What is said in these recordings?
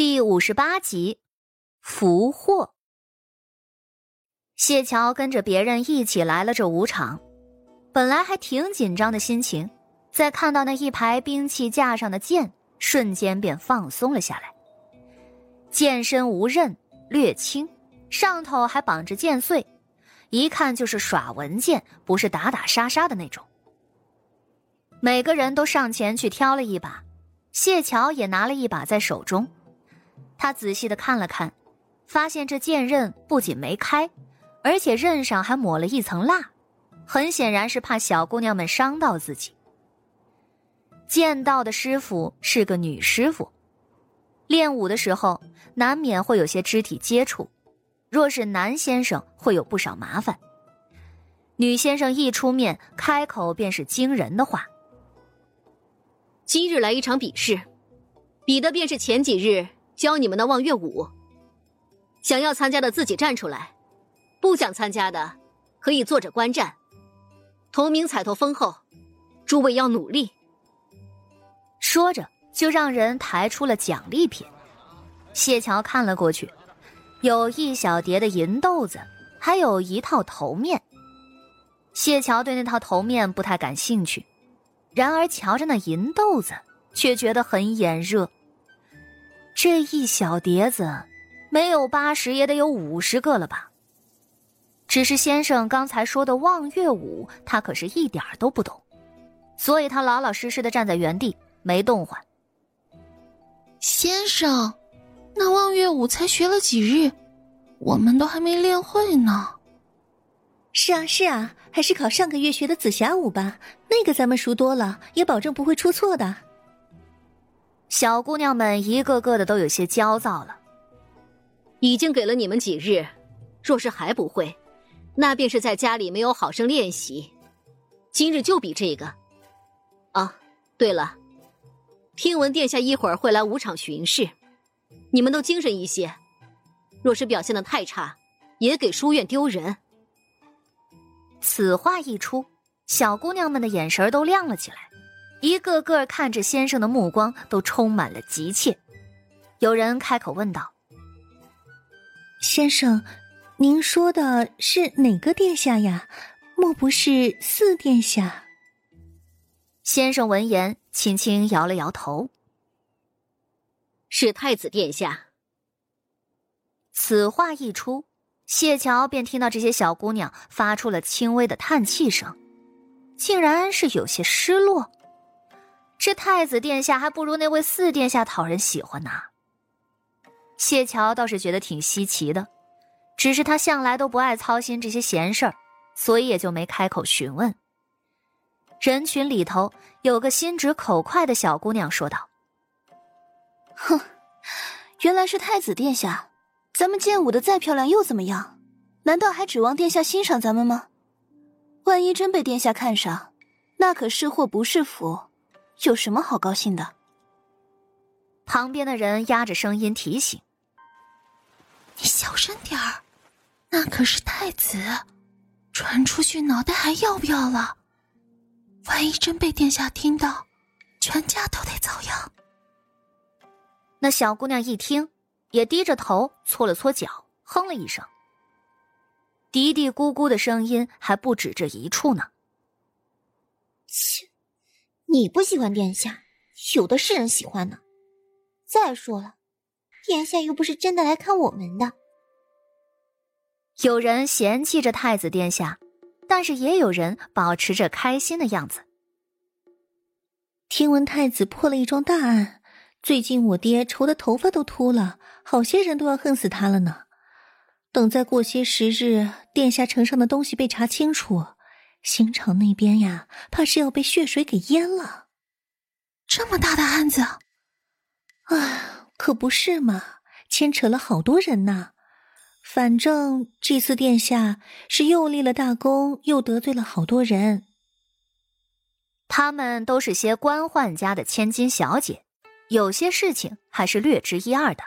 第五十八集，福祸。谢桥跟着别人一起来了这武场，本来还挺紧张的心情，在看到那一排兵器架上的剑，瞬间便放松了下来。剑身无刃，略轻，上头还绑着剑穗，一看就是耍文剑，不是打打杀杀的那种。每个人都上前去挑了一把，谢桥也拿了一把在手中。他仔细的看了看，发现这剑刃不仅没开，而且刃上还抹了一层蜡，很显然是怕小姑娘们伤到自己。剑道的师傅是个女师傅，练武的时候难免会有些肢体接触，若是男先生会有不少麻烦。女先生一出面，开口便是惊人的话：“今日来一场比试，比的便是前几日。”教你们的望月舞，想要参加的自己站出来，不想参加的可以坐着观战。同名彩头丰厚，诸位要努力。说着，就让人抬出了奖励品。谢桥看了过去，有一小碟的银豆子，还有一套头面。谢桥对那套头面不太感兴趣，然而瞧着那银豆子，却觉得很眼热。这一小碟子，没有八十也得有五十个了吧？只是先生刚才说的望月舞，他可是一点都不懂，所以他老老实实的站在原地，没动换。先生，那望月舞才学了几日，我们都还没练会呢。是啊，是啊，还是考上个月学的紫霞舞吧，那个咱们熟多了，也保证不会出错的。小姑娘们一个个的都有些焦躁了。已经给了你们几日，若是还不会，那便是在家里没有好生练习。今日就比这个。啊，对了，听闻殿下一会儿会来武场巡视，你们都精神一些。若是表现的太差，也给书院丢人。此话一出，小姑娘们的眼神都亮了起来。一个个看着先生的目光都充满了急切。有人开口问道：“先生，您说的是哪个殿下呀？莫不是四殿下？”先生闻言，轻轻摇了摇头：“是太子殿下。”此话一出，谢桥便听到这些小姑娘发出了轻微的叹气声，竟然是有些失落。这太子殿下还不如那位四殿下讨人喜欢呢。谢桥倒是觉得挺稀奇的，只是他向来都不爱操心这些闲事儿，所以也就没开口询问。人群里头有个心直口快的小姑娘说道：“哼，原来是太子殿下，咱们剑舞的再漂亮又怎么样？难道还指望殿下欣赏咱们吗？万一真被殿下看上，那可是祸不是福。”有什么好高兴的？旁边的人压着声音提醒：“你小声点儿，那可是太子，传出去脑袋还要不要了？万一真被殿下听到，全家都得遭殃。”那小姑娘一听，也低着头搓了搓脚，哼了一声。嘀嘀咕咕的声音还不止这一处呢。切。你不喜欢殿下，有的是人喜欢呢。再说了，殿下又不是真的来看我们的。有人嫌弃着太子殿下，但是也有人保持着开心的样子。听闻太子破了一桩大案，最近我爹愁的头发都秃了，好些人都要恨死他了呢。等再过些时日，殿下呈上的东西被查清楚。新城那边呀，怕是要被血水给淹了。这么大的案子，啊，可不是嘛，牵扯了好多人呐。反正这次殿下是又立了大功，又得罪了好多人。他们都是些官宦家的千金小姐，有些事情还是略知一二的。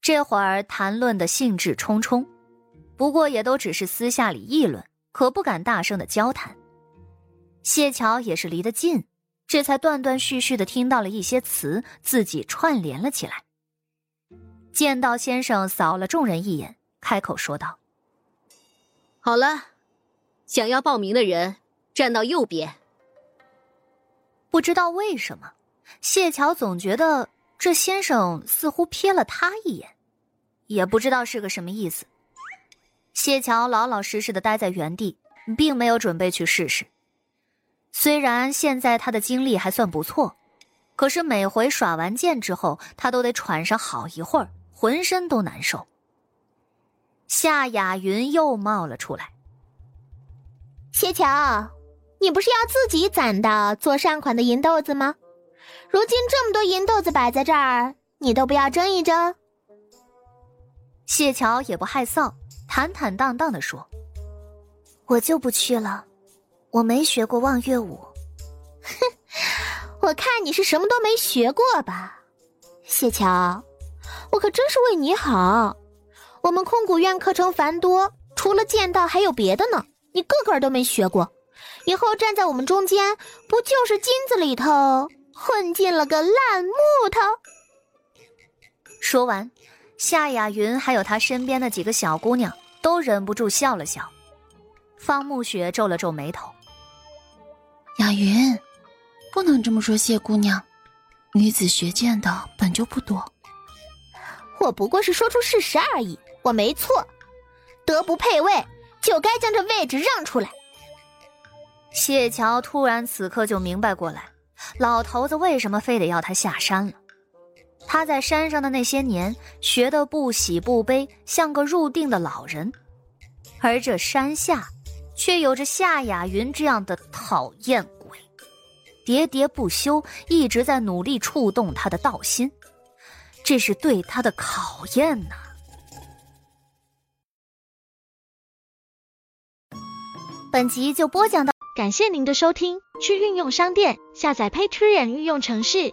这会儿谈论的兴致冲冲，不过也都只是私下里议论。可不敢大声的交谈，谢桥也是离得近，这才断断续续的听到了一些词，自己串联了起来。剑道先生扫了众人一眼，开口说道：“好了，想要报名的人站到右边。”不知道为什么，谢桥总觉得这先生似乎瞥了他一眼，也不知道是个什么意思。谢桥老老实实的待在原地，并没有准备去试试。虽然现在他的精力还算不错，可是每回耍完剑之后，他都得喘上好一会儿，浑身都难受。夏雅云又冒了出来：“谢桥，你不是要自己攒的做善款的银豆子吗？如今这么多银豆子摆在这儿，你都不要争一争？”谢桥也不害臊。坦坦荡荡的说：“我就不去了，我没学过望月舞。哼，我看你是什么都没学过吧，谢桥，我可真是为你好。我们空谷院课程繁多，除了剑道还有别的呢，你个个都没学过，以后站在我们中间，不就是金子里头混进了个烂木头？”说完，夏雅云还有她身边的几个小姑娘。都忍不住笑了笑，方慕雪皱了皱眉头。雅云，不能这么说谢姑娘，女子学剑的本就不多。我不过是说出事实而已，我没错。德不配位，就该将这位置让出来。谢桥突然此刻就明白过来，老头子为什么非得要他下山了。他在山上的那些年，学的不喜不悲，像个入定的老人，而这山下，却有着夏雅云这样的讨厌鬼，喋喋不休，一直在努力触动他的道心，这是对他的考验呐。本集就播讲到，感谢您的收听，去运用商店下载 Patreon 运用城市。